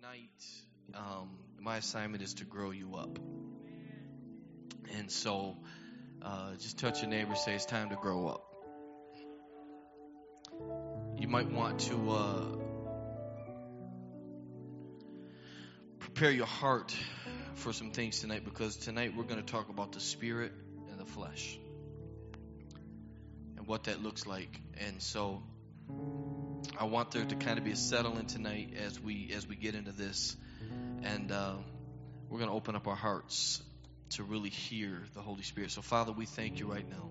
tonight, um, my assignment is to grow you up. And so, uh, just touch your neighbor, say it's time to grow up. You might want to uh, prepare your heart for some things tonight because tonight we're going to talk about the spirit and the flesh and what that looks like. And so, I want there to kind of be a settling tonight as we as we get into this, and uh, we're going to open up our hearts to really hear the Holy Spirit. So, Father, we thank you right now.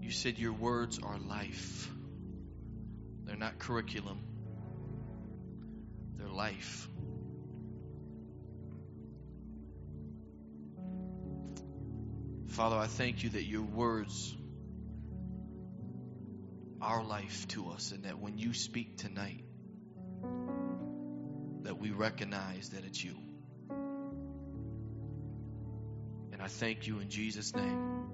You said your words are life. They're not curriculum. They're life. Father, I thank you that your words are life to us and that when you speak tonight that we recognize that it's you. And I thank you in Jesus name.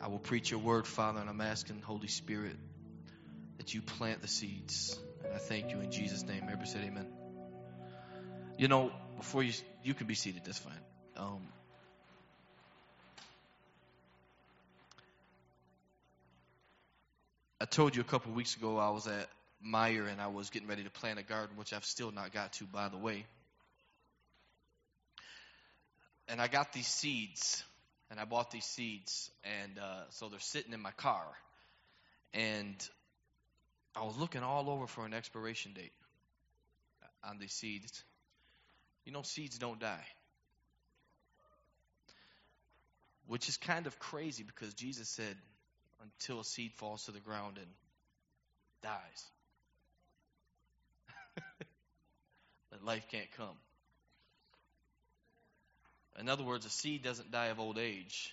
I will preach your word, Father, and I'm asking Holy Spirit that you plant the seeds. And I thank you in Jesus name. Everybody said amen. You know, before you you can be seated, that's fine. Um, I told you a couple weeks ago I was at Meijer and I was getting ready to plant a garden, which I've still not got to, by the way. And I got these seeds, and I bought these seeds, and uh, so they're sitting in my car. And I was looking all over for an expiration date on these seeds. You know, seeds don't die. Which is kind of crazy because Jesus said, until a seed falls to the ground and dies. that life can't come. In other words, a seed doesn't die of old age,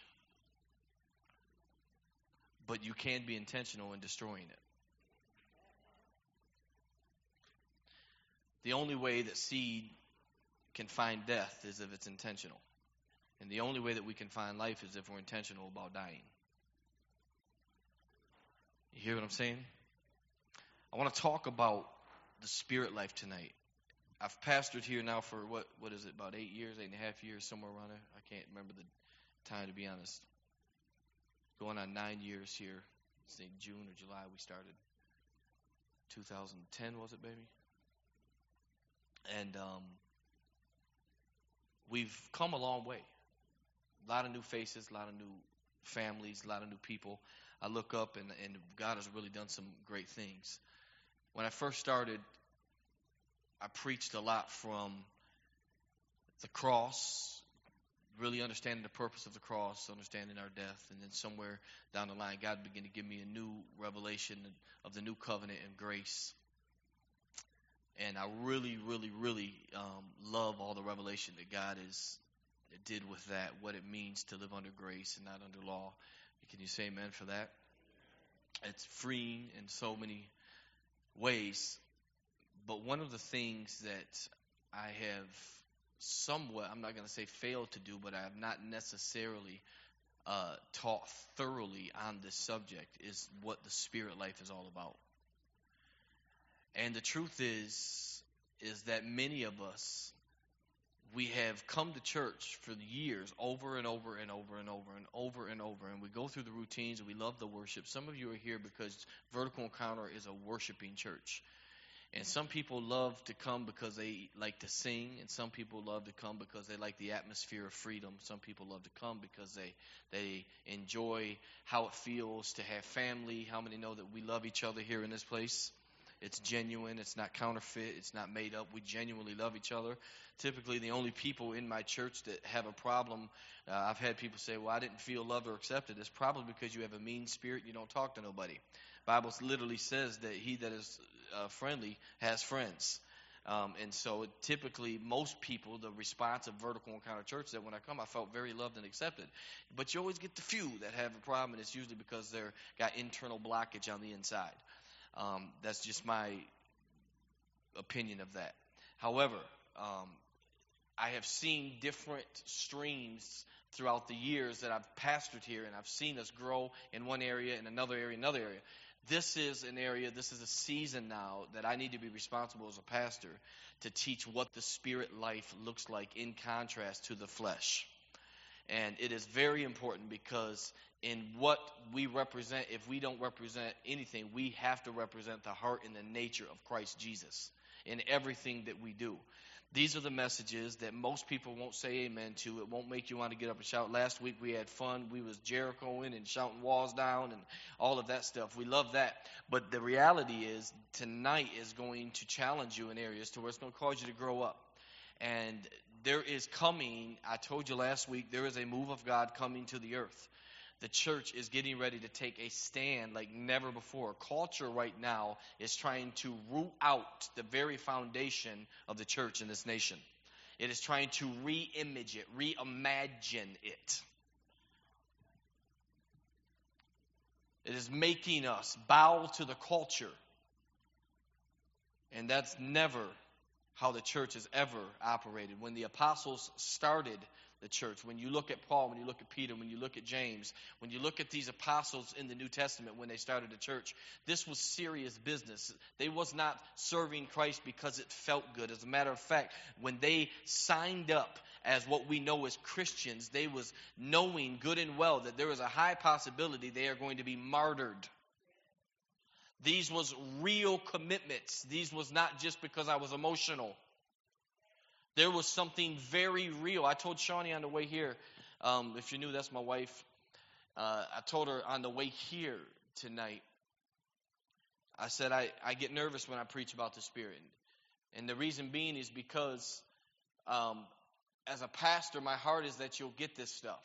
but you can be intentional in destroying it. The only way that seed can find death is if it's intentional. And the only way that we can find life is if we're intentional about dying. You hear what I'm saying? I want to talk about the spirit life tonight. I've pastored here now for what what is it, about eight years, eight and a half years, somewhere around there. I can't remember the time to be honest. Going on nine years here. Say June or July we started. 2010 was it, baby? And um, we've come a long way. A lot of new faces, a lot of new families, a lot of new people. I look up and, and God has really done some great things. When I first started, I preached a lot from the cross, really understanding the purpose of the cross, understanding our death, and then somewhere down the line, God began to give me a new revelation of the new covenant and grace. And I really, really, really um, love all the revelation that God is did with that, what it means to live under grace and not under law. Can you say amen for that? It's freeing in so many ways. But one of the things that I have somewhat, I'm not going to say failed to do, but I have not necessarily uh, taught thoroughly on this subject is what the spirit life is all about. And the truth is, is that many of us we have come to church for years over and over and over and over and over and over and we go through the routines and we love the worship. Some of you are here because vertical encounter is a worshiping church. And some people love to come because they like to sing and some people love to come because they like the atmosphere of freedom. Some people love to come because they they enjoy how it feels to have family how many know that we love each other here in this place it's genuine. It's not counterfeit. It's not made up. We genuinely love each other. Typically, the only people in my church that have a problem, uh, I've had people say, "Well, I didn't feel loved or accepted." It's probably because you have a mean spirit. You don't talk to nobody. Bible literally says that he that is uh, friendly has friends. Um, and so typically most people, the response of vertical encounter church that when I come, I felt very loved and accepted. But you always get the few that have a problem, and it's usually because they're got internal blockage on the inside. Um, that's just my opinion of that. However, um, I have seen different streams throughout the years that I've pastored here and I've seen us grow in one area, in another area, another area. This is an area, this is a season now that I need to be responsible as a pastor to teach what the spirit life looks like in contrast to the flesh. And it is very important because in what we represent, if we don't represent anything, we have to represent the heart and the nature of Christ Jesus in everything that we do. These are the messages that most people won't say amen to. It won't make you want to get up and shout. Last week we had fun. We was Jerichoing and shouting walls down and all of that stuff. We love that. But the reality is tonight is going to challenge you in areas to where it's going to cause you to grow up. And there is coming, I told you last week, there is a move of God coming to the earth the church is getting ready to take a stand like never before. Culture right now is trying to root out the very foundation of the church in this nation. It is trying to re image it, reimagine it. It is making us bow to the culture. And that's never how the church has ever operated. When the apostles started the church. When you look at Paul, when you look at Peter, when you look at James, when you look at these apostles in the New Testament when they started the church, this was serious business. They was not serving Christ because it felt good. As a matter of fact, when they signed up as what we know as Christians, they was knowing good and well that there is a high possibility they are going to be martyred. These was real commitments. These was not just because I was emotional. There was something very real. I told Shawnee on the way here, um, if you knew, that's my wife. Uh, I told her on the way here tonight, I said, I, I get nervous when I preach about the Spirit. And the reason being is because um, as a pastor, my heart is that you'll get this stuff.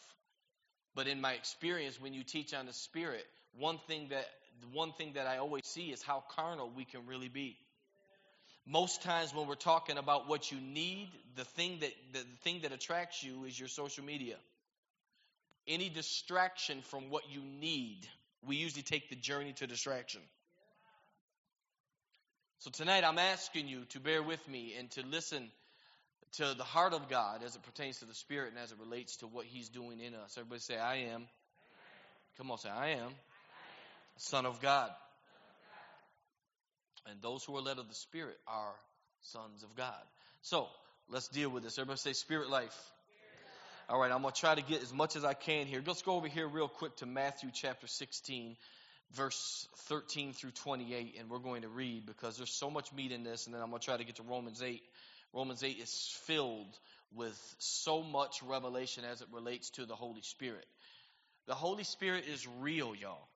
But in my experience, when you teach on the Spirit, one thing that one thing that I always see is how carnal we can really be. Most times when we're talking about what you need, the thing that the thing that attracts you is your social media. Any distraction from what you need, we usually take the journey to distraction. So tonight I'm asking you to bear with me and to listen to the heart of God as it pertains to the Spirit and as it relates to what He's doing in us. Everybody say, I am. Come on, say, I am. Son of God. And those who are led of the Spirit are sons of God. So, let's deal with this. Everybody say spirit life. All right, I'm going to try to get as much as I can here. Let's go over here real quick to Matthew chapter 16, verse 13 through 28, and we're going to read because there's so much meat in this, and then I'm going to try to get to Romans 8. Romans 8 is filled with so much revelation as it relates to the Holy Spirit. The Holy Spirit is real, y'all.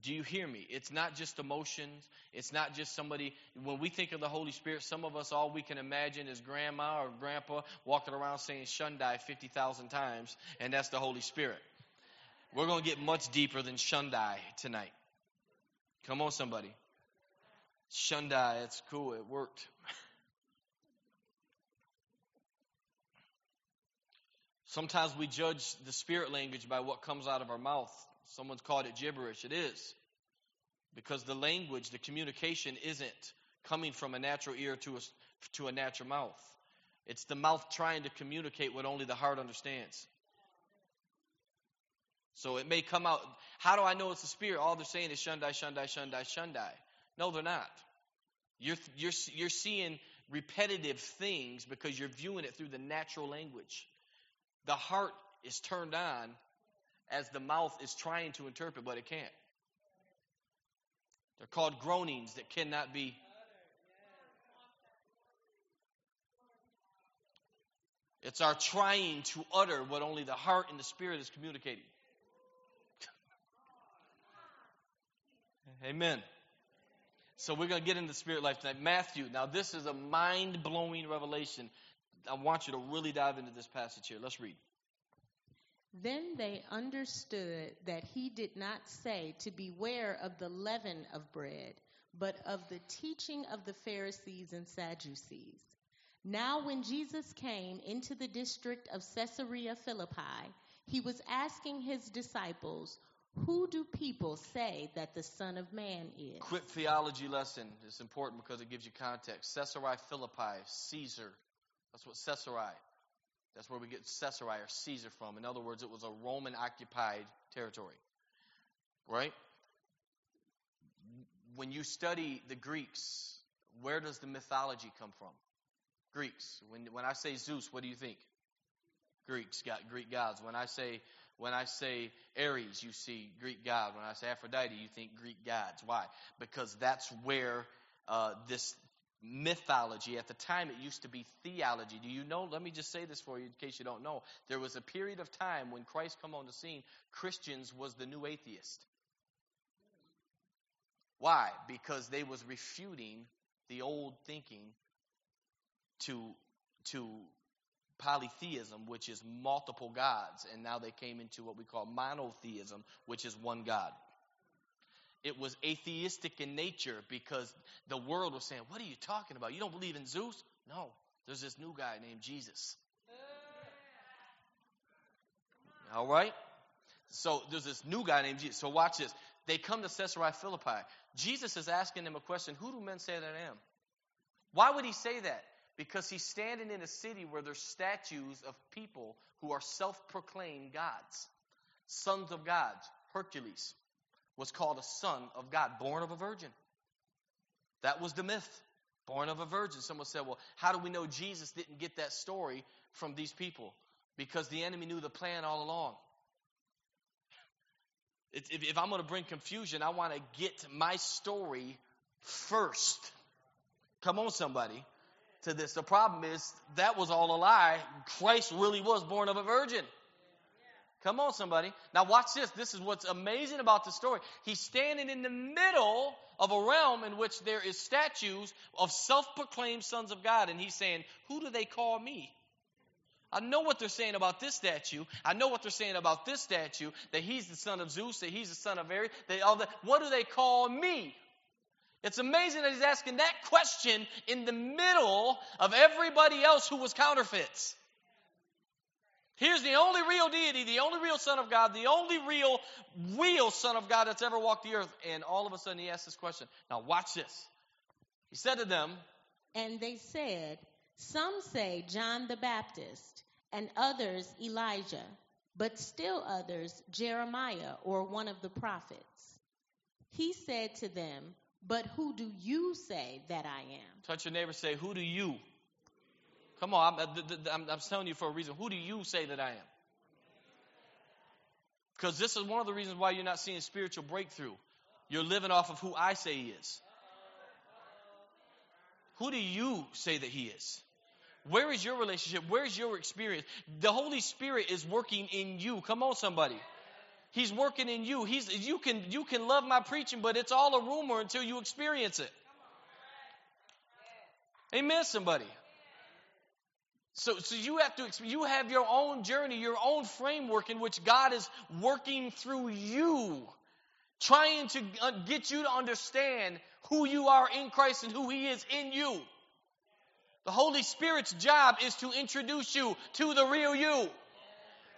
Do you hear me? It's not just emotions. It's not just somebody. When we think of the Holy Spirit, some of us, all we can imagine is grandma or grandpa walking around saying Shundai 50,000 times, and that's the Holy Spirit. We're going to get much deeper than Shundai tonight. Come on, somebody. Shundai, it's cool. It worked. Sometimes we judge the spirit language by what comes out of our mouth. Someone's called it gibberish. It is. Because the language, the communication isn't coming from a natural ear to a, to a natural mouth. It's the mouth trying to communicate what only the heart understands. So it may come out. How do I know it's the spirit? All they're saying is shundai, shundai, shundai, shundai. No, they're not. You're, you're, you're seeing repetitive things because you're viewing it through the natural language. The heart is turned on as the mouth is trying to interpret, but it can't. They're called groanings that cannot be. It's our trying to utter what only the heart and the spirit is communicating. Amen. So we're going to get into spirit life tonight. Matthew. Now, this is a mind blowing revelation. I want you to really dive into this passage here. Let's read. Then they understood that he did not say to beware of the leaven of bread, but of the teaching of the Pharisees and Sadducees. Now, when Jesus came into the district of Caesarea Philippi, he was asking his disciples, Who do people say that the Son of Man is? Quick theology lesson. It's important because it gives you context. Caesarea Philippi, Caesar. That's what Caesarea. That's where we get Caesarea or Caesar from. In other words, it was a Roman occupied territory. Right? When you study the Greeks, where does the mythology come from? Greeks. When, when I say Zeus, what do you think? Greeks, got Greek gods. When I say when I say Ares, you see Greek god. When I say Aphrodite, you think Greek gods. Why? Because that's where uh, this mythology. At the time, it used to be theology. Do you know? Let me just say this for you in case you don't know. There was a period of time when Christ come on the scene, Christians was the new atheist. Why? Because they was refuting the old thinking to to polytheism, which is multiple gods, and now they came into what we call monotheism, which is one God. It was atheistic in nature because the world was saying, What are you talking about? You don't believe in Zeus? No, there's this new guy named Jesus. All right? So there's this new guy named Jesus. So watch this. They come to Caesarea Philippi. Jesus is asking them a question Who do men say that I am? Why would he say that? Because he's standing in a city where there's statues of people who are self proclaimed gods, sons of gods. Hercules was called a son of God, born of a virgin. That was the myth. Born of a virgin. Someone said, well, how do we know Jesus didn't get that story from these people? Because the enemy knew the plan all along. If, if I'm going to bring confusion, I want to get my story first. Come on, somebody to this. The problem is that was all a lie. Christ really was born of a virgin. Come on, somebody. Now, watch this. This is what's amazing about the story. He's standing in the middle of a realm in which there is statues of self-proclaimed sons of God, and he's saying, "Who do they call me?" I know what they're saying about this statue. I know what they're saying about this statue. That he's the son of Zeus. That he's the son of Ares. They all that. What do they call me? It's amazing that he's asking that question in the middle of everybody else who was counterfeits. Here's the only real deity, the only real Son of God, the only real, real Son of God that's ever walked the earth. And all of a sudden he asks this question. Now watch this. He said to them, And they said, Some say John the Baptist, and others Elijah, but still others Jeremiah or one of the prophets. He said to them, but who do you say that I am? Touch your neighbor, say, Who do you? Come on, I'm, uh, I'm, I'm telling you for a reason. Who do you say that I am? Because this is one of the reasons why you're not seeing spiritual breakthrough. You're living off of who I say He is. Who do you say that He is? Where is your relationship? Where's your experience? The Holy Spirit is working in you. Come on, somebody. He's working in you. He's you can you can love my preaching, but it's all a rumor until you experience it. Amen, somebody. So, so you have to you have your own journey, your own framework in which God is working through you, trying to uh, get you to understand who you are in Christ and who He is in you. The Holy Spirit's job is to introduce you to the real you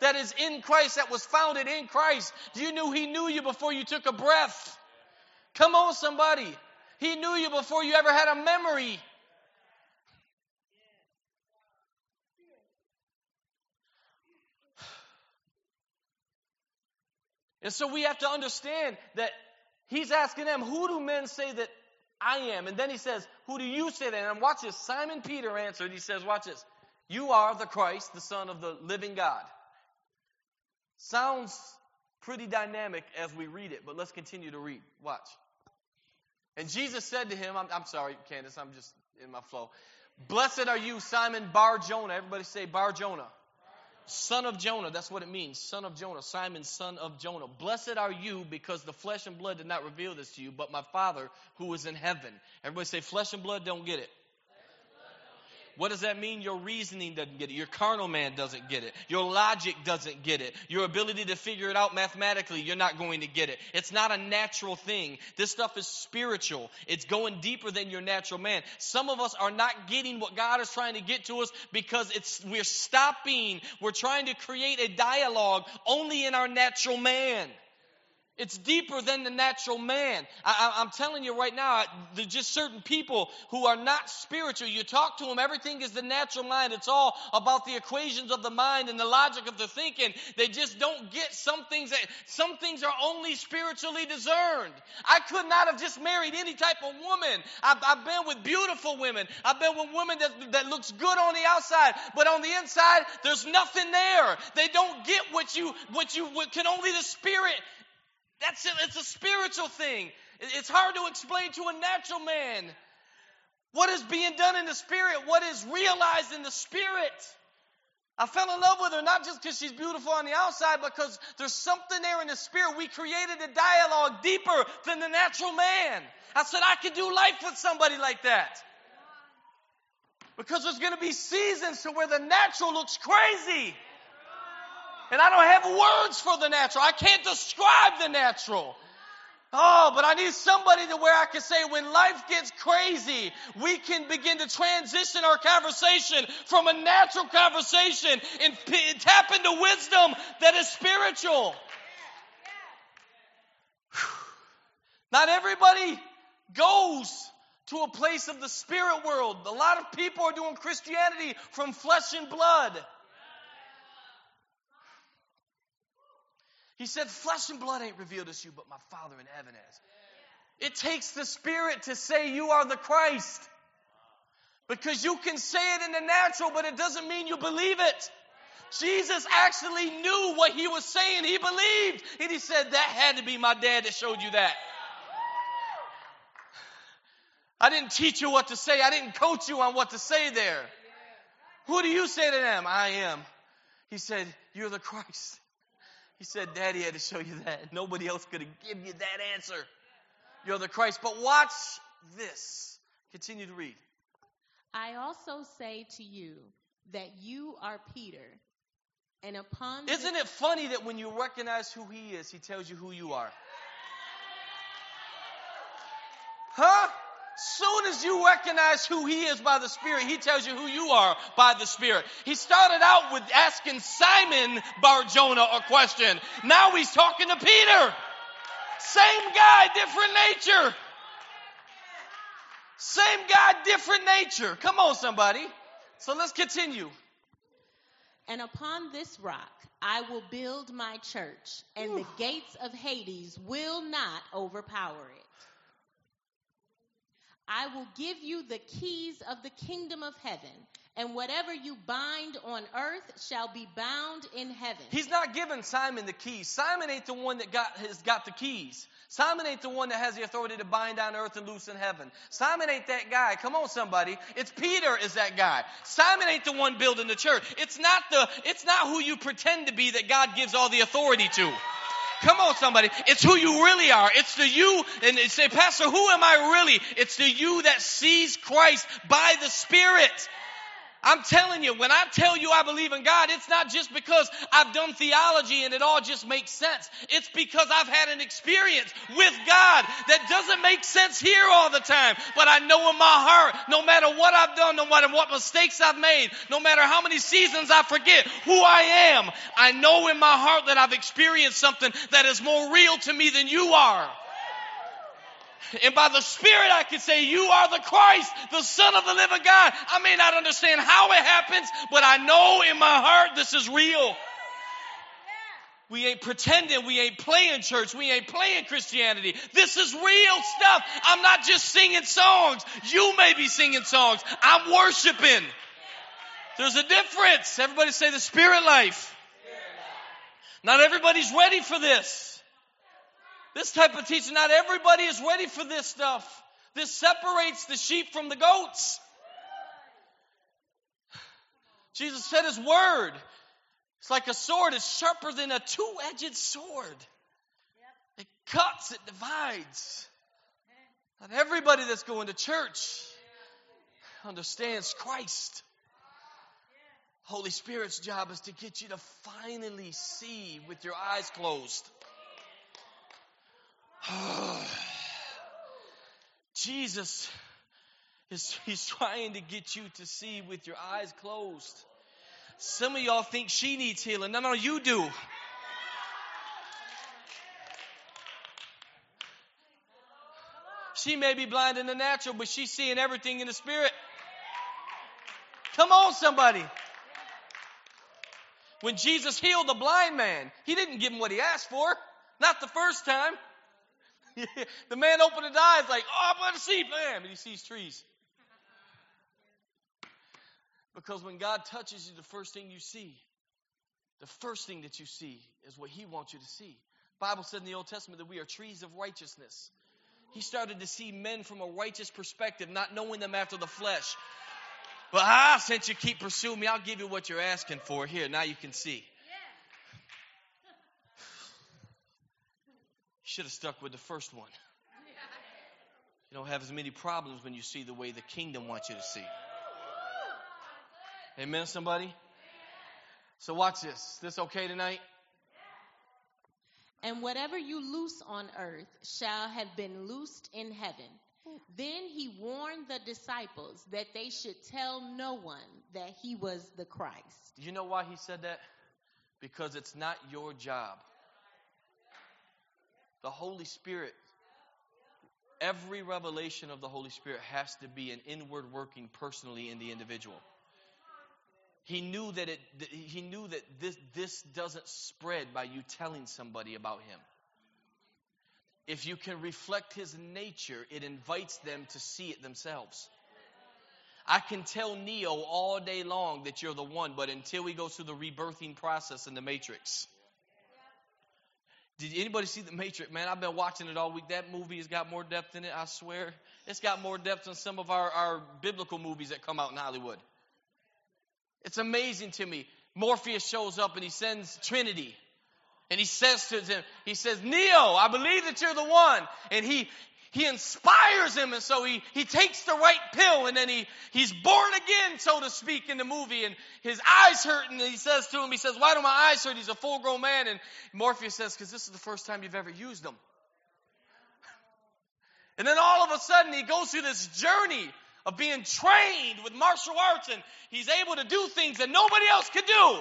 that is in Christ, that was founded in Christ. You knew He knew you before you took a breath. Come on, somebody. He knew you before you ever had a memory. And so we have to understand that he's asking them, Who do men say that I am? And then he says, Who do you say that? And watch this. Simon Peter answered. He says, Watch this. You are the Christ, the Son of the living God. Sounds pretty dynamic as we read it, but let's continue to read. Watch. And Jesus said to him, I'm, I'm sorry, Candace, I'm just in my flow. Blessed are you, Simon Bar Jonah. Everybody say Bar Jonah. Son of Jonah, that's what it means. Son of Jonah, Simon, son of Jonah. Blessed are you because the flesh and blood did not reveal this to you, but my Father who is in heaven. Everybody say, flesh and blood don't get it. What does that mean? Your reasoning doesn't get it. Your carnal man doesn't get it. Your logic doesn't get it. Your ability to figure it out mathematically, you're not going to get it. It's not a natural thing. This stuff is spiritual. It's going deeper than your natural man. Some of us are not getting what God is trying to get to us because it's we're stopping. We're trying to create a dialogue only in our natural man. It's deeper than the natural man. I, am telling you right now, there's just certain people who are not spiritual. You talk to them, everything is the natural mind. It's all about the equations of the mind and the logic of the thinking. They just don't get some things that, some things are only spiritually discerned. I could not have just married any type of woman. I've, I've been with beautiful women. I've been with women that, that looks good on the outside, but on the inside, there's nothing there. They don't get what you, what you, what can only the spirit that's it. It's a spiritual thing. It's hard to explain to a natural man. What is being done in the spirit? What is realized in the spirit? I fell in love with her not just because she's beautiful on the outside, because there's something there in the spirit. We created a dialogue deeper than the natural man. I said, I could do life with somebody like that. Because there's going to be seasons to where the natural looks crazy. And I don't have words for the natural. I can't describe the natural. Oh, but I need somebody to where I can say when life gets crazy, we can begin to transition our conversation from a natural conversation and p- tap into wisdom that is spiritual. Not everybody goes to a place of the spirit world. A lot of people are doing Christianity from flesh and blood. He said, Flesh and blood ain't revealed to you, but my Father in heaven has. It takes the Spirit to say you are the Christ. Because you can say it in the natural, but it doesn't mean you believe it. Jesus actually knew what he was saying. He believed. And he said, That had to be my dad that showed you that. I didn't teach you what to say. I didn't coach you on what to say there. Who do you say to them? I am. He said, You're the Christ. He said, Daddy had to show you that. Nobody else could have given you that answer. You're the Christ. But watch this. Continue to read. I also say to you that you are Peter. And upon Isn't it funny that when you recognize who he is, he tells you who you are? Huh? Soon as you recognize who he is by the Spirit, he tells you who you are by the Spirit. He started out with asking Simon Bar Jonah a question. Now he's talking to Peter. Same guy, different nature. Same guy, different nature. Come on, somebody. So let's continue. And upon this rock I will build my church, and Ooh. the gates of Hades will not overpower it. I will give you the keys of the kingdom of heaven. And whatever you bind on earth shall be bound in heaven. He's not giving Simon the keys. Simon ain't the one that got, has got the keys. Simon ain't the one that has the authority to bind on earth and loose in heaven. Simon ain't that guy. Come on, somebody. It's Peter is that guy. Simon ain't the one building the church. It's not the, it's not who you pretend to be that God gives all the authority to. Come on, somebody. It's who you really are. It's the you, and say, Pastor, who am I really? It's the you that sees Christ by the Spirit. I'm telling you, when I tell you I believe in God, it's not just because I've done theology and it all just makes sense. It's because I've had an experience with God that doesn't make sense here all the time. But I know in my heart, no matter what I've done, no matter what mistakes I've made, no matter how many seasons I forget who I am, I know in my heart that I've experienced something that is more real to me than you are. And by the Spirit, I can say, You are the Christ, the Son of the living God. I may not understand how it happens, but I know in my heart this is real. We ain't pretending. We ain't playing church. We ain't playing Christianity. This is real stuff. I'm not just singing songs. You may be singing songs. I'm worshiping. There's a difference. Everybody say the spirit life. Not everybody's ready for this. This type of teaching, not everybody is ready for this stuff. This separates the sheep from the goats. Jesus said his word. It's like a sword. It's sharper than a two-edged sword. It cuts, it divides. Not everybody that's going to church understands Christ. Holy Spirit's job is to get you to finally see with your eyes closed. Jesus is he's trying to get you to see with your eyes closed. Some of y'all think she needs healing. No, no, you do. She may be blind in the natural, but she's seeing everything in the spirit. Come on, somebody. When Jesus healed the blind man, he didn't give him what he asked for. Not the first time. the man opened his eyes like, oh, I'm going to see, bam, and he sees trees. Because when God touches you, the first thing you see, the first thing that you see is what He wants you to see. Bible said in the Old Testament that we are trees of righteousness. He started to see men from a righteous perspective, not knowing them after the flesh. But ah, since you keep pursuing me, I'll give you what you're asking for. Here, now you can see. Should have stuck with the first one. You don't have as many problems when you see the way the kingdom wants you to see. Amen, somebody? So watch this. Is this okay tonight? And whatever you loose on earth shall have been loosed in heaven. Then he warned the disciples that they should tell no one that he was the Christ. Do you know why he said that? Because it's not your job. The Holy Spirit, every revelation of the Holy Spirit has to be an inward working personally in the individual. He knew that it he knew that this this doesn't spread by you telling somebody about him. If you can reflect his nature, it invites them to see it themselves. I can tell Neo all day long that you're the one, but until he goes through the rebirthing process in the Matrix. Did anybody see the Matrix? Man, I've been watching it all week. That movie has got more depth in it, I swear. It's got more depth than some of our, our biblical movies that come out in Hollywood. It's amazing to me. Morpheus shows up and he sends Trinity. And he says to him, he says, Neo, I believe that you're the one. And he, he inspires him. And so he, he takes the right pill and then he, he's born again, so to speak, in the movie. And his eyes hurt. And he says to him, he says, why do my eyes hurt? He's a full grown man. And Morpheus says, because this is the first time you've ever used them. And then all of a sudden he goes through this journey of being trained with martial arts and he's able to do things that nobody else could do.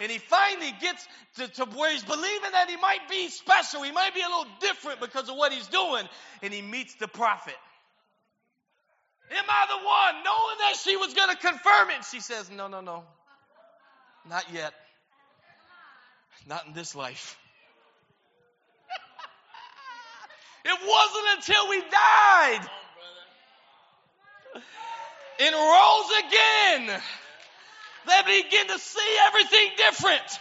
And he finally gets to, to, where he's believing that he might be special. He might be a little different because of what he's doing. And he meets the prophet. Am I the one? Knowing that she was going to confirm it. She says, No, no, no. Not yet. Not in this life. it wasn't until we died and rose again, they begin to see everything different.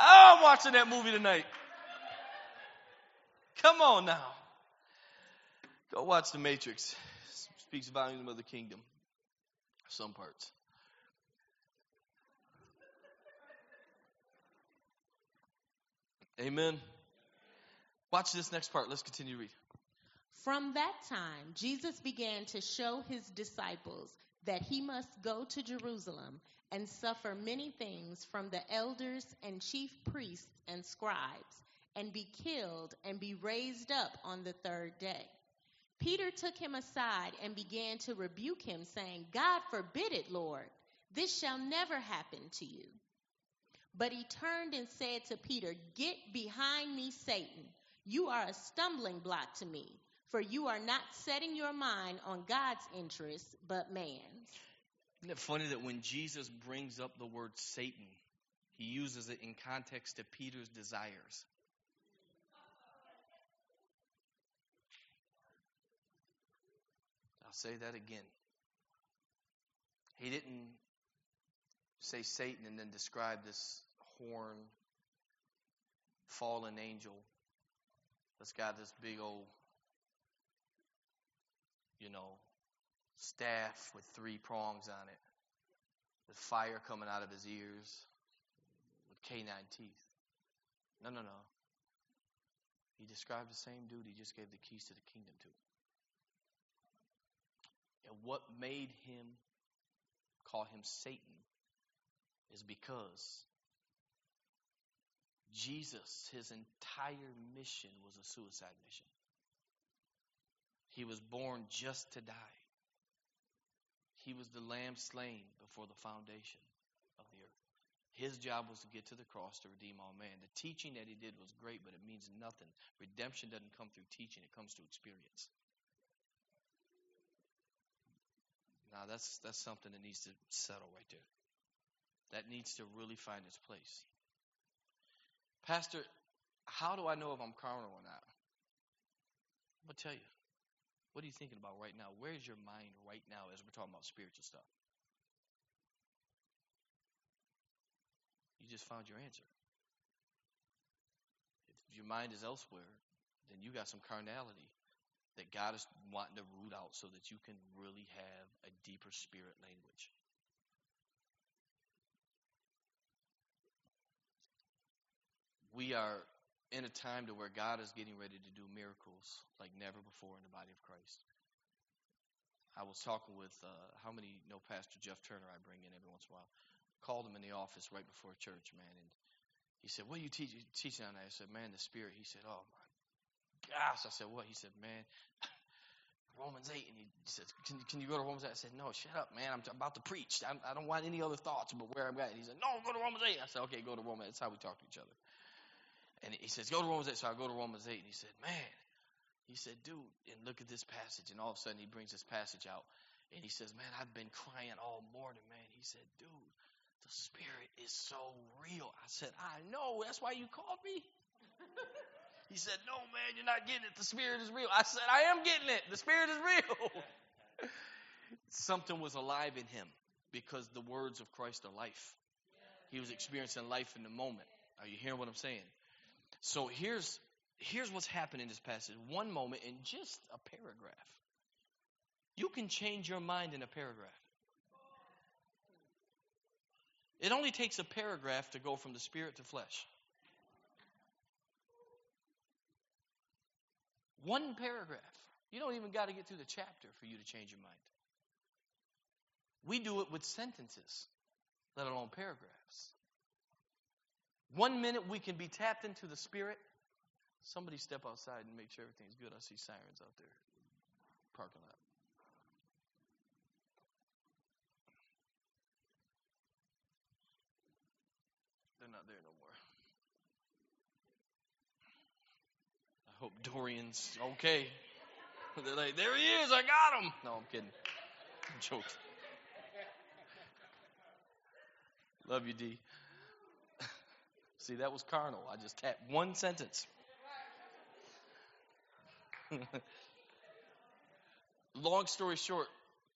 I'm watching that movie tonight. Come on now. Go watch The Matrix. It speaks volumes of the kingdom. Some parts. Amen. Watch this next part. Let's continue to read. From that time, Jesus began to show his disciples that he must go to Jerusalem and suffer many things from the elders and chief priests and scribes, and be killed and be raised up on the third day. Peter took him aside and began to rebuke him, saying, God forbid it, Lord. This shall never happen to you. But he turned and said to Peter, Get behind me, Satan. You are a stumbling block to me for you are not setting your mind on God's interests, but man's. Isn't it funny that when Jesus brings up the word Satan, he uses it in context to Peter's desires? I'll say that again. He didn't say Satan and then describe this horn, fallen angel that's got this big old you know, staff with three prongs on it, with fire coming out of his ears, with canine teeth. No, no, no. He described the same dude he just gave the keys to the kingdom to. And what made him call him Satan is because Jesus, his entire mission was a suicide mission. He was born just to die. He was the lamb slain before the foundation of the earth. His job was to get to the cross to redeem all man. The teaching that he did was great, but it means nothing. Redemption doesn't come through teaching, it comes through experience. Now that's that's something that needs to settle right there. That needs to really find its place. Pastor, how do I know if I'm carnal or not? I'm gonna tell you. What are you thinking about right now? Where's your mind right now as we're talking about spiritual stuff? You just found your answer. If your mind is elsewhere, then you got some carnality that God is wanting to root out so that you can really have a deeper spirit language. We are in a time to where God is getting ready to do miracles like never before in the body of Christ. I was talking with uh, how many know Pastor Jeff Turner I bring in every once in a while. Called him in the office right before church, man, and he said, "What are you teach, teaching on that?" I said, "Man, the Spirit." He said, "Oh my gosh!" I said, "What?" He said, "Man, Romans 8. And he says, can, can you go to Romans 8? I said, no, shut up, man. I'm about to preach. I'm, I do not want any other thoughts but where I'm at. He said, no, go to Romans 8. I said, okay, go to Romans 8. That's how we talk to each other. And he says, go to Romans 8. So I go to Romans 8. And he said, man, he said, dude, and look at this passage. And all of a sudden he brings this passage out. And he says, man, I've been crying all morning, man. He said, dude, the Spirit is so real. I said, I know. That's why you called me. He said, No, man, you're not getting it. The Spirit is real. I said, I am getting it. The Spirit is real. Something was alive in him because the words of Christ are life. He was experiencing life in the moment. Are you hearing what I'm saying? So here's here's what's happened in this passage. One moment in just a paragraph. You can change your mind in a paragraph. It only takes a paragraph to go from the spirit to flesh. One paragraph. You don't even got to get through the chapter for you to change your mind. We do it with sentences, let alone paragraphs. One minute we can be tapped into the Spirit. Somebody step outside and make sure everything's good. I see sirens out there. Parking lot. They're not there no more. I hope Dorian's okay. They're like, there he is, I got him. No, I'm kidding. I'm joking. Love you, D. See, that was carnal. I just tapped one sentence. Long story short,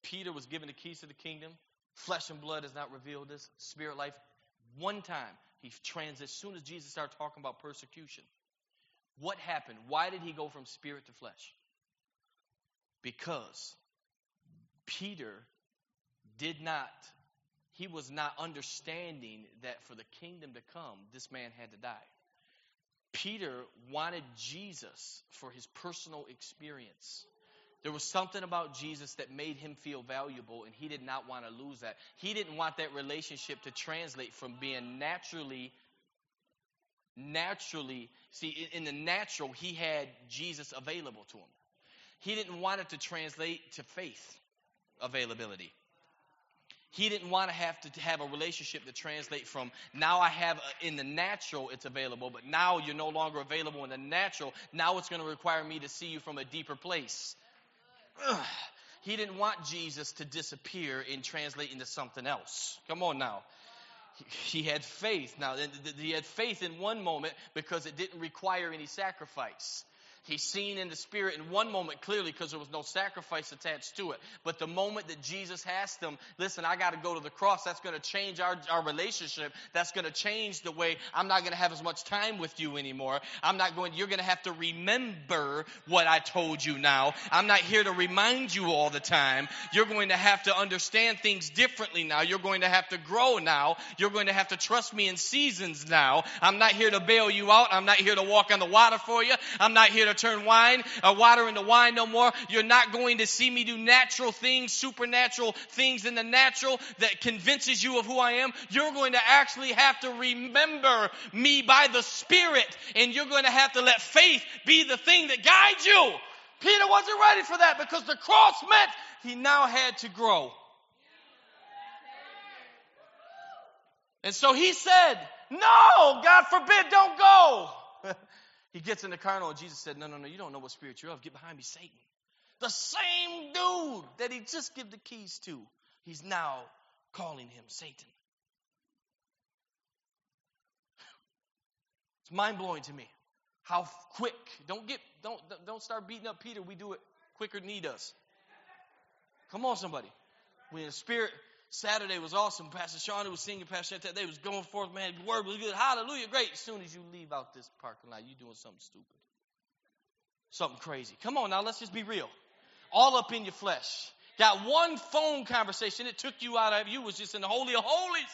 Peter was given the keys to the kingdom. Flesh and blood has not revealed this. Spirit life. One time, he transitioned. As soon as Jesus started talking about persecution, what happened? Why did he go from spirit to flesh? Because Peter did not, he was not understanding that for the kingdom to come, this man had to die. Peter wanted Jesus for his personal experience. There was something about Jesus that made him feel valuable, and he did not want to lose that. He didn't want that relationship to translate from being naturally naturally, see, in the natural, he had Jesus available to him. He didn't want it to translate to faith availability. He didn't want to have to have a relationship to translate from now I have a, in the natural it's available, but now you're no longer available in the natural. Now it's going to require me to see you from a deeper place. He didn't want Jesus to disappear and translate into something else. Come on now he had faith. Now, he had faith in one moment because it didn't require any sacrifice. He's seen in the Spirit in one moment clearly because there was no sacrifice attached to it. But the moment that Jesus asked them, listen, I got to go to the cross, that's going to change our, our relationship. That's going to change the way I'm not going to have as much time with you anymore. I'm not going, you're going to have to remember what I told you now. I'm not here to remind you all the time. You're going to have to understand things differently now. You're going to have to grow now. You're going to have to trust me in seasons now. I'm not here to bail you out. I'm not here to walk on the water for you. I'm not here to turn wine, uh, water into wine no more. You're not going to see me do natural things, supernatural things in the natural that convinces you of who I am. You're going to actually have to remember me by the Spirit, and you're going to have to let faith be the thing that guides you. Peter wasn't ready for that because the cross meant he now had to grow. And so he said, No, God forbid, don't go. he gets in the carnal, and Jesus said, No, no, no, you don't know what spirit you're of. Get behind me, Satan. The same dude that he just gave the keys to, he's now calling him Satan. It's mind blowing to me how quick. Don't get don't don't start beating up Peter. We do it quicker than he does. Come on, somebody. When the Spirit Saturday was awesome. Pastor Sean was singing. Pastor Chantel, they was going forth, man. The word was good. Hallelujah, great. As soon as you leave out this parking lot, you doing something stupid, something crazy. Come on now, let's just be real. All up in your flesh. Got one phone conversation it took you out of you was just in the holy of holies.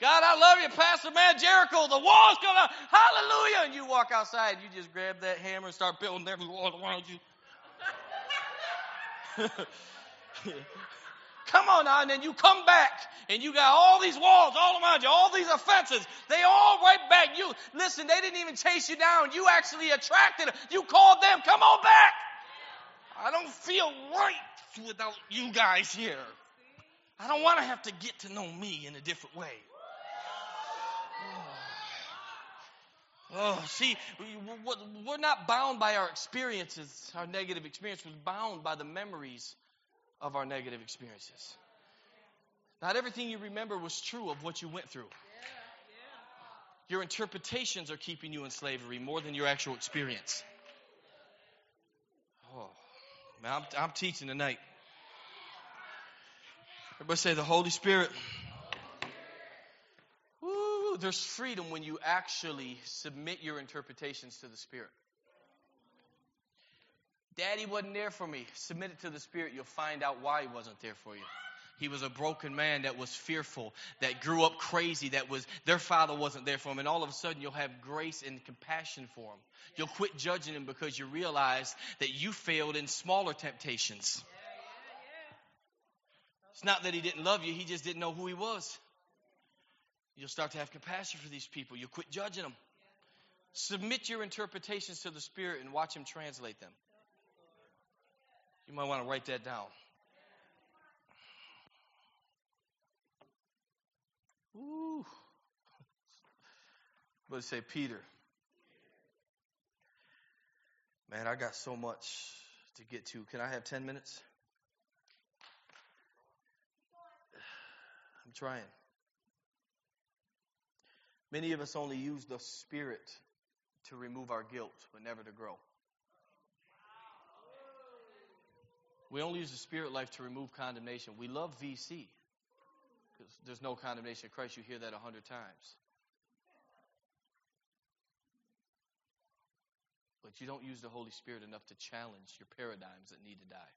God, I love you, Pastor Man Jericho. The wall's coming out. Hallelujah. And you walk outside, you just grab that hammer and start building every wall around you. Come on now, and then you come back and you got all these walls all around you, all these offenses. They all right back. You listen, they didn't even chase you down. You actually attracted them. You called them, come on back. I don't feel right without you guys here. I don't want to have to get to know me in a different way. Oh, see, we're not bound by our experiences, our negative experiences. We're bound by the memories of our negative experiences. Not everything you remember was true of what you went through. Your interpretations are keeping you in slavery more than your actual experience. Oh, man, I'm, I'm teaching tonight. Everybody say the Holy Spirit. Woo, there's freedom when you actually submit your interpretations to the Spirit. Daddy wasn't there for me. Submit it to the Spirit. You'll find out why He wasn't there for you. He was a broken man that was fearful, that grew up crazy, that was their father wasn't there for him, and all of a sudden you'll have grace and compassion for him. You'll quit judging him because you realize that you failed in smaller temptations. It's not that he didn't love you, he just didn't know who he was. You'll start to have compassion for these people. You'll quit judging them. Submit your interpretations to the Spirit and watch him translate them. You might want to write that down. Ooh. Let's say Peter. Man, I got so much to get to. Can I have 10 minutes? I'm trying. Many of us only use the Spirit to remove our guilt, but never to grow. We only use the spirit life to remove condemnation. We love VC because there's no condemnation in Christ. You hear that a hundred times. But you don't use the Holy Spirit enough to challenge your paradigms that need to die,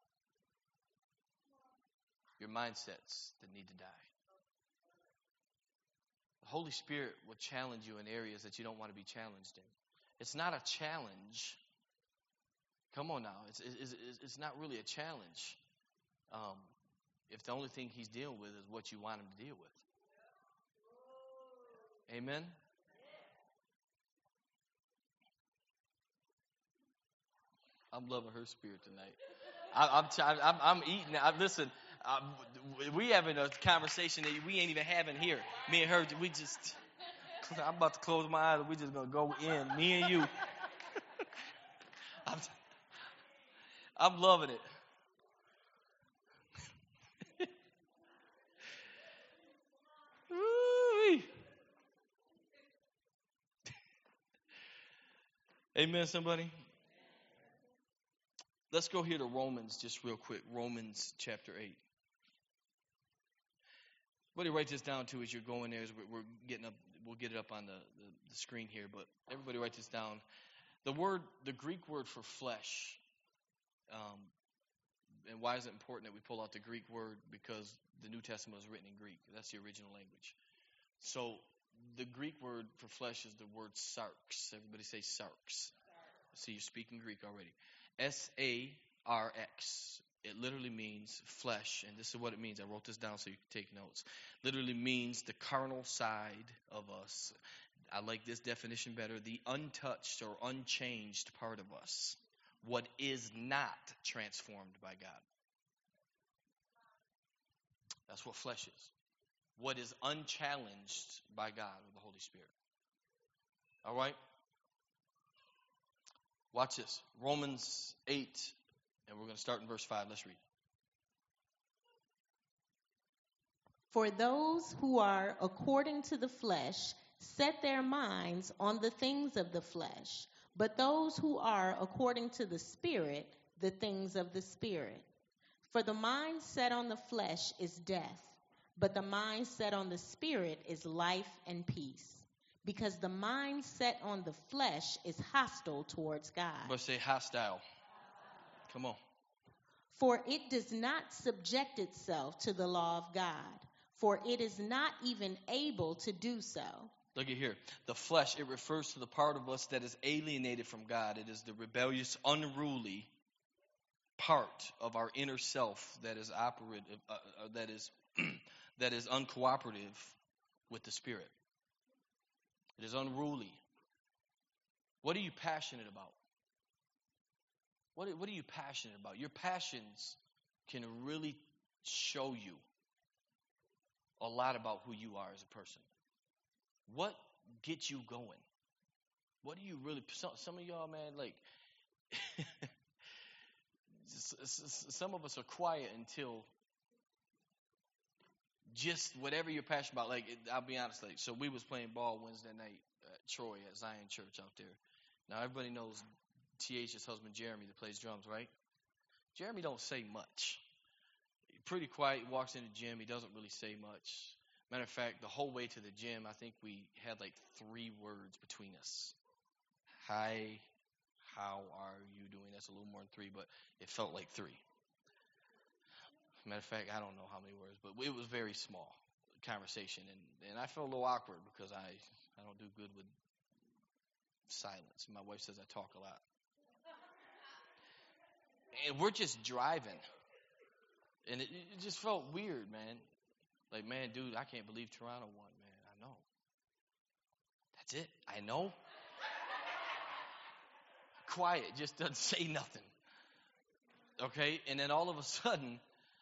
your mindsets that need to die. The Holy Spirit will challenge you in areas that you don't want to be challenged in. It's not a challenge Come on now. It's, it's, it's not really a challenge um, if the only thing he's dealing with is what you want him to deal with. Amen? I'm loving her spirit tonight. I, am I'm, I'm, I'm eating. I, listen, I, we having a conversation that we ain't even having here. Me and her, we just. I'm about to close my eyes. We just gonna go in. Me and you. I'm, I'm loving it. Amen, somebody? Let's go here to Romans just real quick. Romans chapter 8. Everybody write this down too as you're going there. As we're, getting up, we'll get it up on the, the, the screen here. But everybody write this down. The word, the Greek word for flesh, um, and why is it important that we pull out the Greek word? Because the New Testament was written in Greek. That's the original language. So the Greek word for flesh is the word sarx. Everybody say sarx. See, you're speaking Greek already. S A R X. It literally means flesh, and this is what it means. I wrote this down so you can take notes. Literally means the carnal side of us. I like this definition better the untouched or unchanged part of us what is not transformed by God. That's what flesh is. what is unchallenged by God with the Holy Spirit. All right? Watch this. Romans 8, and we're going to start in verse 5. Let's read. For those who are according to the flesh set their minds on the things of the flesh, but those who are according to the Spirit, the things of the Spirit. For the mind set on the flesh is death, but the mind set on the Spirit is life and peace. Because the mind set on the flesh is hostile towards God. But say hostile. Come on. For it does not subject itself to the law of God for it is not even able to do so. Look at here. The flesh, it refers to the part of us that is alienated from God. It is the rebellious, unruly part of our inner self that is operative, uh, uh, that is that is uncooperative with the Spirit. It is unruly. What are you passionate about? What, what are you passionate about? Your passions can really show you a lot about who you are as a person. What gets you going? What do you really? Some, some of y'all, man, like some of us are quiet until just whatever you're passionate about. Like I'll be honest, like so we was playing ball Wednesday night at Troy at Zion Church out there. Now everybody knows TH's husband Jeremy that plays drums, right? Jeremy don't say much pretty quiet. He walks in the gym. He doesn't really say much. Matter of fact, the whole way to the gym, I think we had like three words between us. Hi, how are you doing? That's a little more than three, but it felt like three. Matter of fact, I don't know how many words, but it was very small conversation, and and I felt a little awkward because I I don't do good with silence. My wife says I talk a lot, and we're just driving and it, it just felt weird, man. Like, man, dude, I can't believe Toronto won, man. I know. That's it. I know. Quiet, just doesn't say nothing. Okay? And then all of a sudden,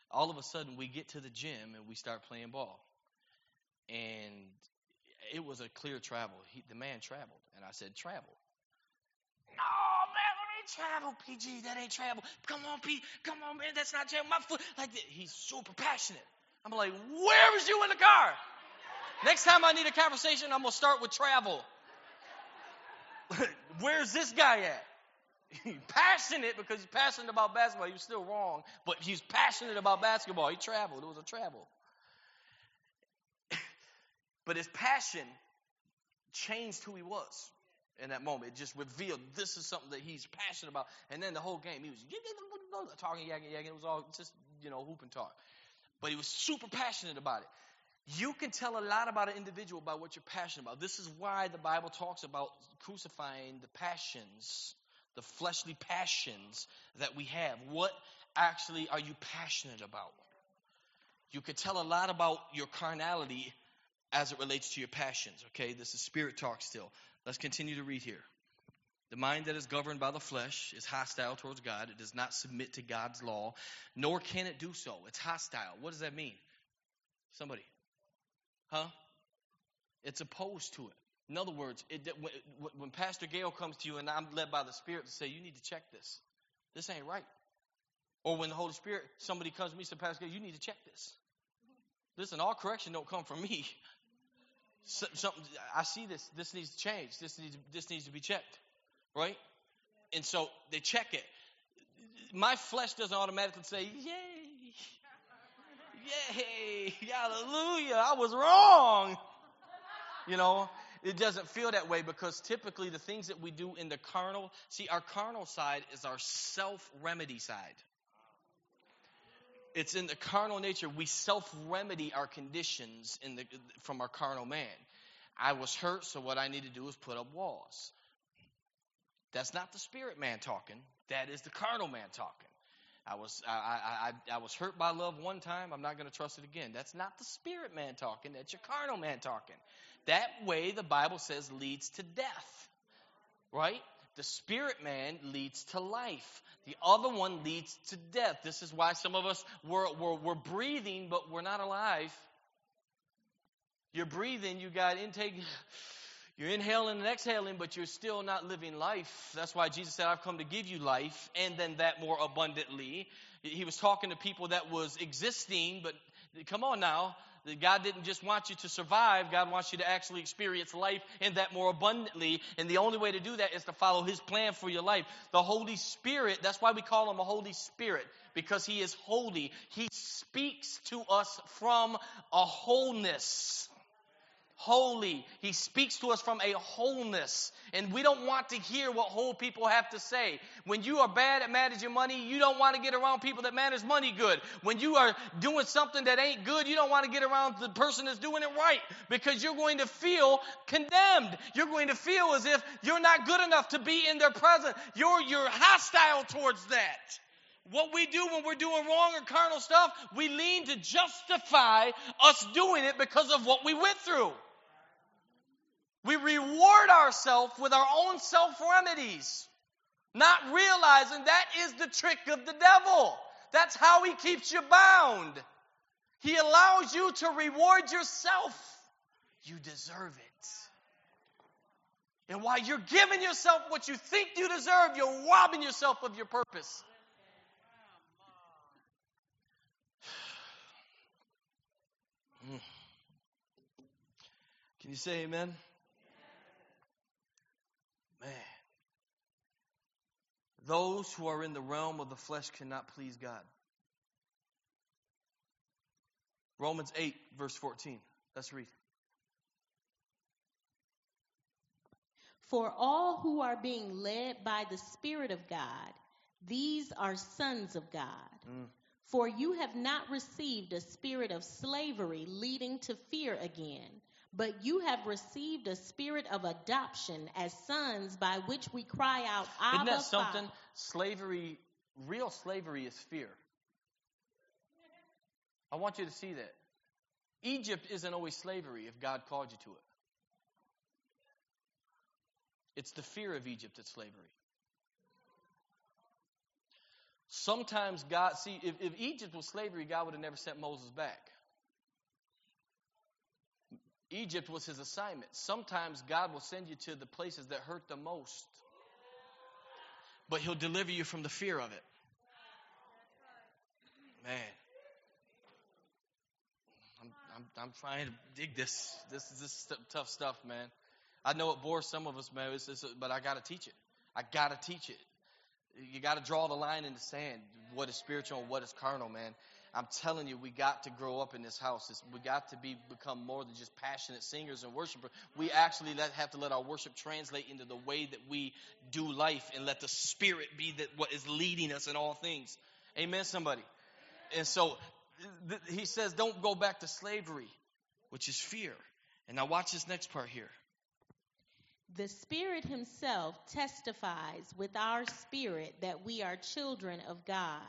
all of a sudden, we get to the gym and we start playing ball. And it was a clear travel. He, the man traveled. And I said, Travel. No, man, that ain't travel, PG. That ain't travel. Come on, P. Come on, man. That's not travel. My foot. Like. He's super passionate. I'm like, where was you in the car? Next time I need a conversation, I'm gonna start with travel. Where's this guy at? He's passionate because he's passionate about basketball. He was still wrong, but he's passionate about basketball. He traveled. It was a travel. but his passion changed who he was in that moment. It just revealed this is something that he's passionate about. And then the whole game, he was talking, yakking, yakking. It was all just, you know, hoop and talk. But he was super passionate about it. You can tell a lot about an individual by what you're passionate about. This is why the Bible talks about crucifying the passions, the fleshly passions that we have. What actually are you passionate about? You could tell a lot about your carnality as it relates to your passions, okay? This is spirit talk still. Let's continue to read here. The mind that is governed by the flesh is hostile towards God. It does not submit to God's law, nor can it do so. It's hostile. What does that mean? Somebody. Huh? It's opposed to it. In other words, it, when, when Pastor Gail comes to you and I'm led by the Spirit to say, you need to check this. This ain't right. Or when the Holy Spirit, somebody comes to me and says, Pastor Gail, you need to check this. Listen, all correction don't come from me. something I see this. This needs to change. This needs this needs to be checked, right? And so they check it. My flesh doesn't automatically say, "Yay, yay, hallelujah!" I was wrong. You know, it doesn't feel that way because typically the things that we do in the carnal, see, our carnal side is our self remedy side. It's in the carnal nature. We self remedy our conditions in the, from our carnal man. I was hurt, so what I need to do is put up walls. That's not the spirit man talking. That is the carnal man talking. I was I, I, I, was hurt by love one time. I'm not going to trust it again. That's not the spirit man talking. That's your carnal man talking. That way, the Bible says, leads to death. Right? The spirit man leads to life. The other one leads to death. This is why some of us, we're, we're, we're breathing, but we're not alive. You're breathing, you got intake, you're inhaling and exhaling, but you're still not living life. That's why Jesus said, I've come to give you life, and then that more abundantly. He was talking to people that was existing, but come on now. God didn't just want you to survive, God wants you to actually experience life and that more abundantly. And the only way to do that is to follow His plan for your life. The Holy Spirit, that's why we call Him a Holy Spirit, because He is holy. He speaks to us from a wholeness holy. He speaks to us from a wholeness. And we don't want to hear what whole people have to say. When you are bad at managing money, you don't want to get around people that manage money good. When you are doing something that ain't good, you don't want to get around the person that's doing it right because you're going to feel condemned. You're going to feel as if you're not good enough to be in their presence. You're, you're hostile towards that. What we do when we're doing wrong or carnal stuff, we lean to justify us doing it because of what we went through. We reward ourselves with our own self remedies, not realizing that is the trick of the devil. That's how he keeps you bound. He allows you to reward yourself. You deserve it. And while you're giving yourself what you think you deserve, you're robbing yourself of your purpose. Hmm. Can you say amen? Those who are in the realm of the flesh cannot please God. Romans 8, verse 14. Let's read. For all who are being led by the Spirit of God, these are sons of God. Mm. For you have not received a spirit of slavery leading to fear again but you have received a spirit of adoption as sons by which we cry out, Abba, Isn't that something? Father. Slavery, real slavery is fear. I want you to see that. Egypt isn't always slavery if God called you to it. It's the fear of Egypt that's slavery. Sometimes God, see, if, if Egypt was slavery, God would have never sent Moses back. Egypt was his assignment. Sometimes God will send you to the places that hurt the most, but he'll deliver you from the fear of it. Man. I'm, I'm, trying to dig this. This is this tough stuff, man. I know it bores some of us, man, but I got to teach it. I got to teach it. You got to draw the line in the sand. What is spiritual and what is carnal, man. I'm telling you, we got to grow up in this house. It's, we got to be become more than just passionate singers and worshipers. We actually let, have to let our worship translate into the way that we do life and let the Spirit be that what is leading us in all things. Amen, somebody. And so th- he says, don't go back to slavery, which is fear. And now watch this next part here. The Spirit Himself testifies with our spirit that we are children of God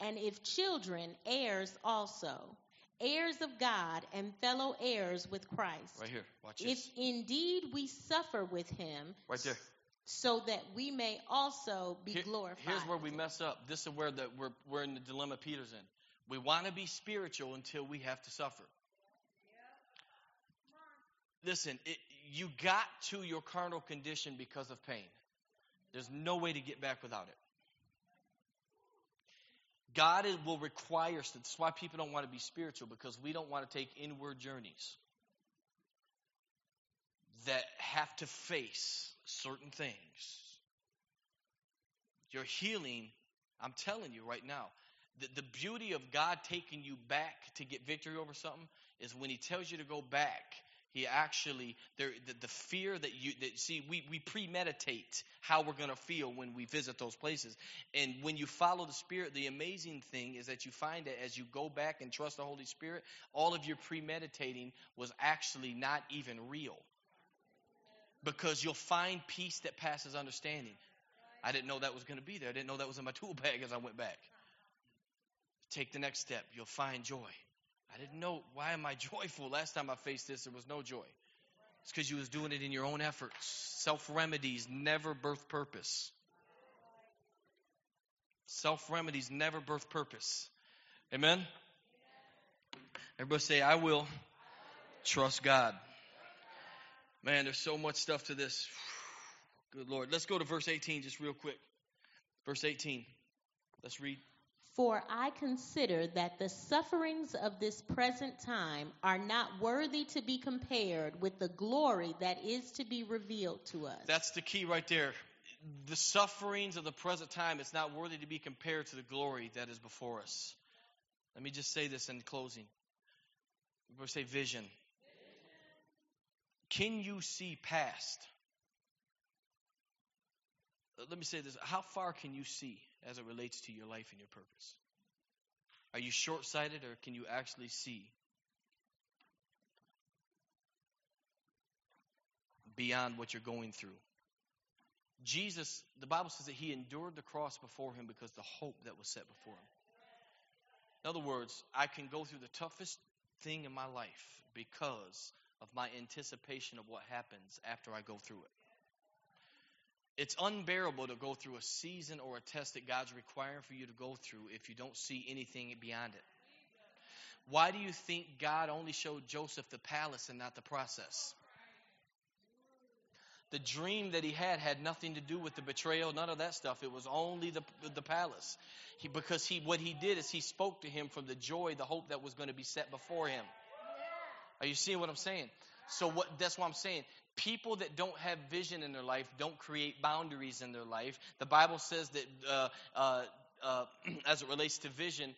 and if children, heirs also, heirs of God and fellow heirs with Christ. Right here, watch this. If indeed we suffer with him, right there, so that we may also be here, glorified. Here's where we mess up. This is where the, we're, we're in the dilemma Peter's in. We want to be spiritual until we have to suffer. Listen, it, you got to your carnal condition because of pain. There's no way to get back without it. God will require us. That's why people don't want to be spiritual because we don't want to take inward journeys that have to face certain things. Your healing, I'm telling you right now, the, the beauty of God taking you back to get victory over something is when He tells you to go back he actually, there, the, the fear that you, that, see, we, we premeditate how we're going to feel when we visit those places. And when you follow the Spirit, the amazing thing is that you find that as you go back and trust the Holy Spirit, all of your premeditating was actually not even real. Because you'll find peace that passes understanding. I didn't know that was going to be there. I didn't know that was in my tool bag as I went back. Take the next step. You'll find joy. I didn't know why am I joyful? Last time I faced this, there was no joy. It's because you was doing it in your own efforts. Self remedies never birth purpose. Self remedies never birth purpose. Amen. Everybody say, I will Trust God. Man, there's so much stuff to this. Good Lord. Let's go to verse 18 just real quick. Verse 18. Let's read. For I consider that the sufferings of this present time are not worthy to be compared with the glory that is to be revealed to us. That's the key right there. The sufferings of the present time is not worthy to be compared to the glory that is before us. Let me just say this in closing. We're say vision. Can you see past? Let me say this. How far can you see as it relates to your life and your purpose? Are you short sighted or can you actually see beyond what you're going through? Jesus, the Bible says that he endured the cross before him because the hope that was set before him. In other words, I can go through the toughest thing in my life because of my anticipation of what happens after I go through it. It's unbearable to go through a season or a test that God's requiring for you to go through if you don't see anything beyond it. Why do you think God only showed Joseph the palace and not the process? The dream that he had had nothing to do with the betrayal, none of that stuff. It was only the, the palace. He, because he, what he did is he spoke to him from the joy, the hope that was going to be set before him. Are you seeing what I'm saying? So what, that's what I'm saying. People that don't have vision in their life don't create boundaries in their life. The Bible says that uh, uh, uh, as it relates to vision,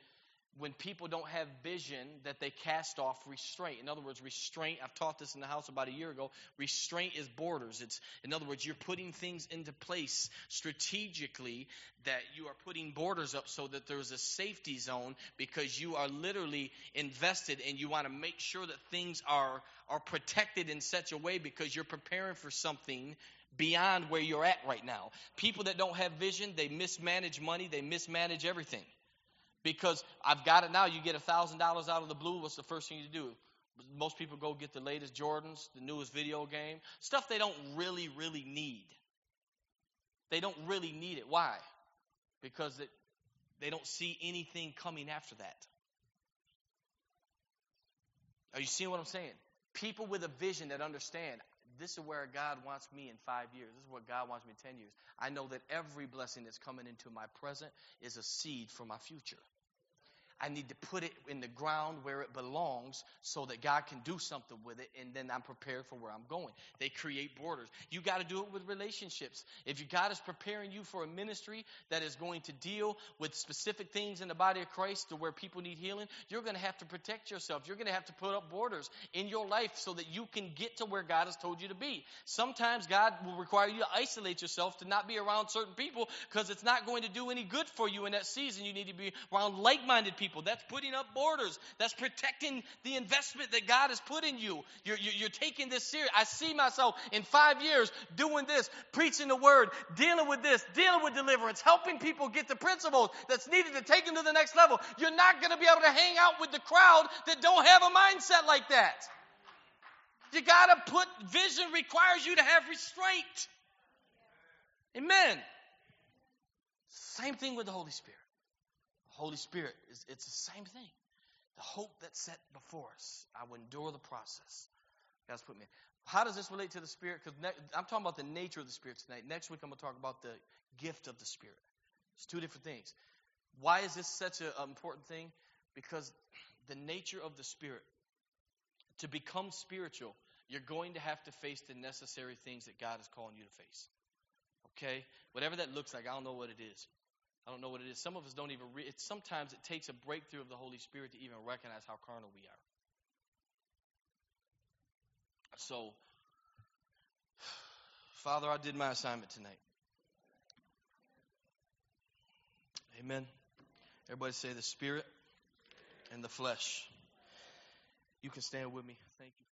when people don't have vision that they cast off restraint. In other words restraint i've taught this in the house about a year ago restraint is borders. It's in other words you're putting things into place strategically that you are putting borders up so that there's a safety zone because you are literally invested and you want to make sure that things are are protected in such a way because you're preparing for something beyond where you're at right now. People that don't have vision they mismanage money they mismanage everything because I've got it now. You get a thousand dollars out of the blue. What's the first thing you do? Most people go get the latest Jordans, the newest video game, stuff they don't really, really need. They don't really need it. Why? Because it, they don't see anything coming after that. Are you seeing what I'm saying? People with a vision that understand this is where God wants me in five years. This is what God wants me in ten years. I know that every blessing that's coming into my present is a seed for my future. I need to put it in the ground where it belongs so that God can do something with it, and then I'm prepared for where I'm going. They create borders. You got to do it with relationships. If God is preparing you for a ministry that is going to deal with specific things in the body of Christ to where people need healing, you're going to have to protect yourself. You're going to have to put up borders in your life so that you can get to where God has told you to be. Sometimes God will require you to isolate yourself to not be around certain people because it's not going to do any good for you in that season. You need to be around like minded people people. That's putting up borders. That's protecting the investment that God has put in you. You're, you're, taking this serious. I see myself in five years doing this, preaching the word, dealing with this, dealing with deliverance, helping people get the principles that's needed to take them to the next level. You're not going to be able to hang out with the crowd that don't have a mindset like that. You got to put vision requires you to have restraint. Amen. Same thing with the Holy Spirit. Holy Spirit, is, it's the same thing. The hope that's set before us. I will endure the process. God's put me in. How does this relate to the Spirit? Because ne- I'm talking about the nature of the Spirit tonight. Next week, I'm going to talk about the gift of the Spirit. It's two different things. Why is this such an important thing? Because the nature of the Spirit, to become spiritual, you're going to have to face the necessary things that God is calling you to face. Okay? Whatever that looks like, I don't know what it is. I don't know what it is. Some of us don't even. Re- it's, sometimes it takes a breakthrough of the Holy Spirit to even recognize how carnal we are. So, Father, I did my assignment tonight. Amen. Everybody say the Spirit and the flesh. You can stand with me. Thank you.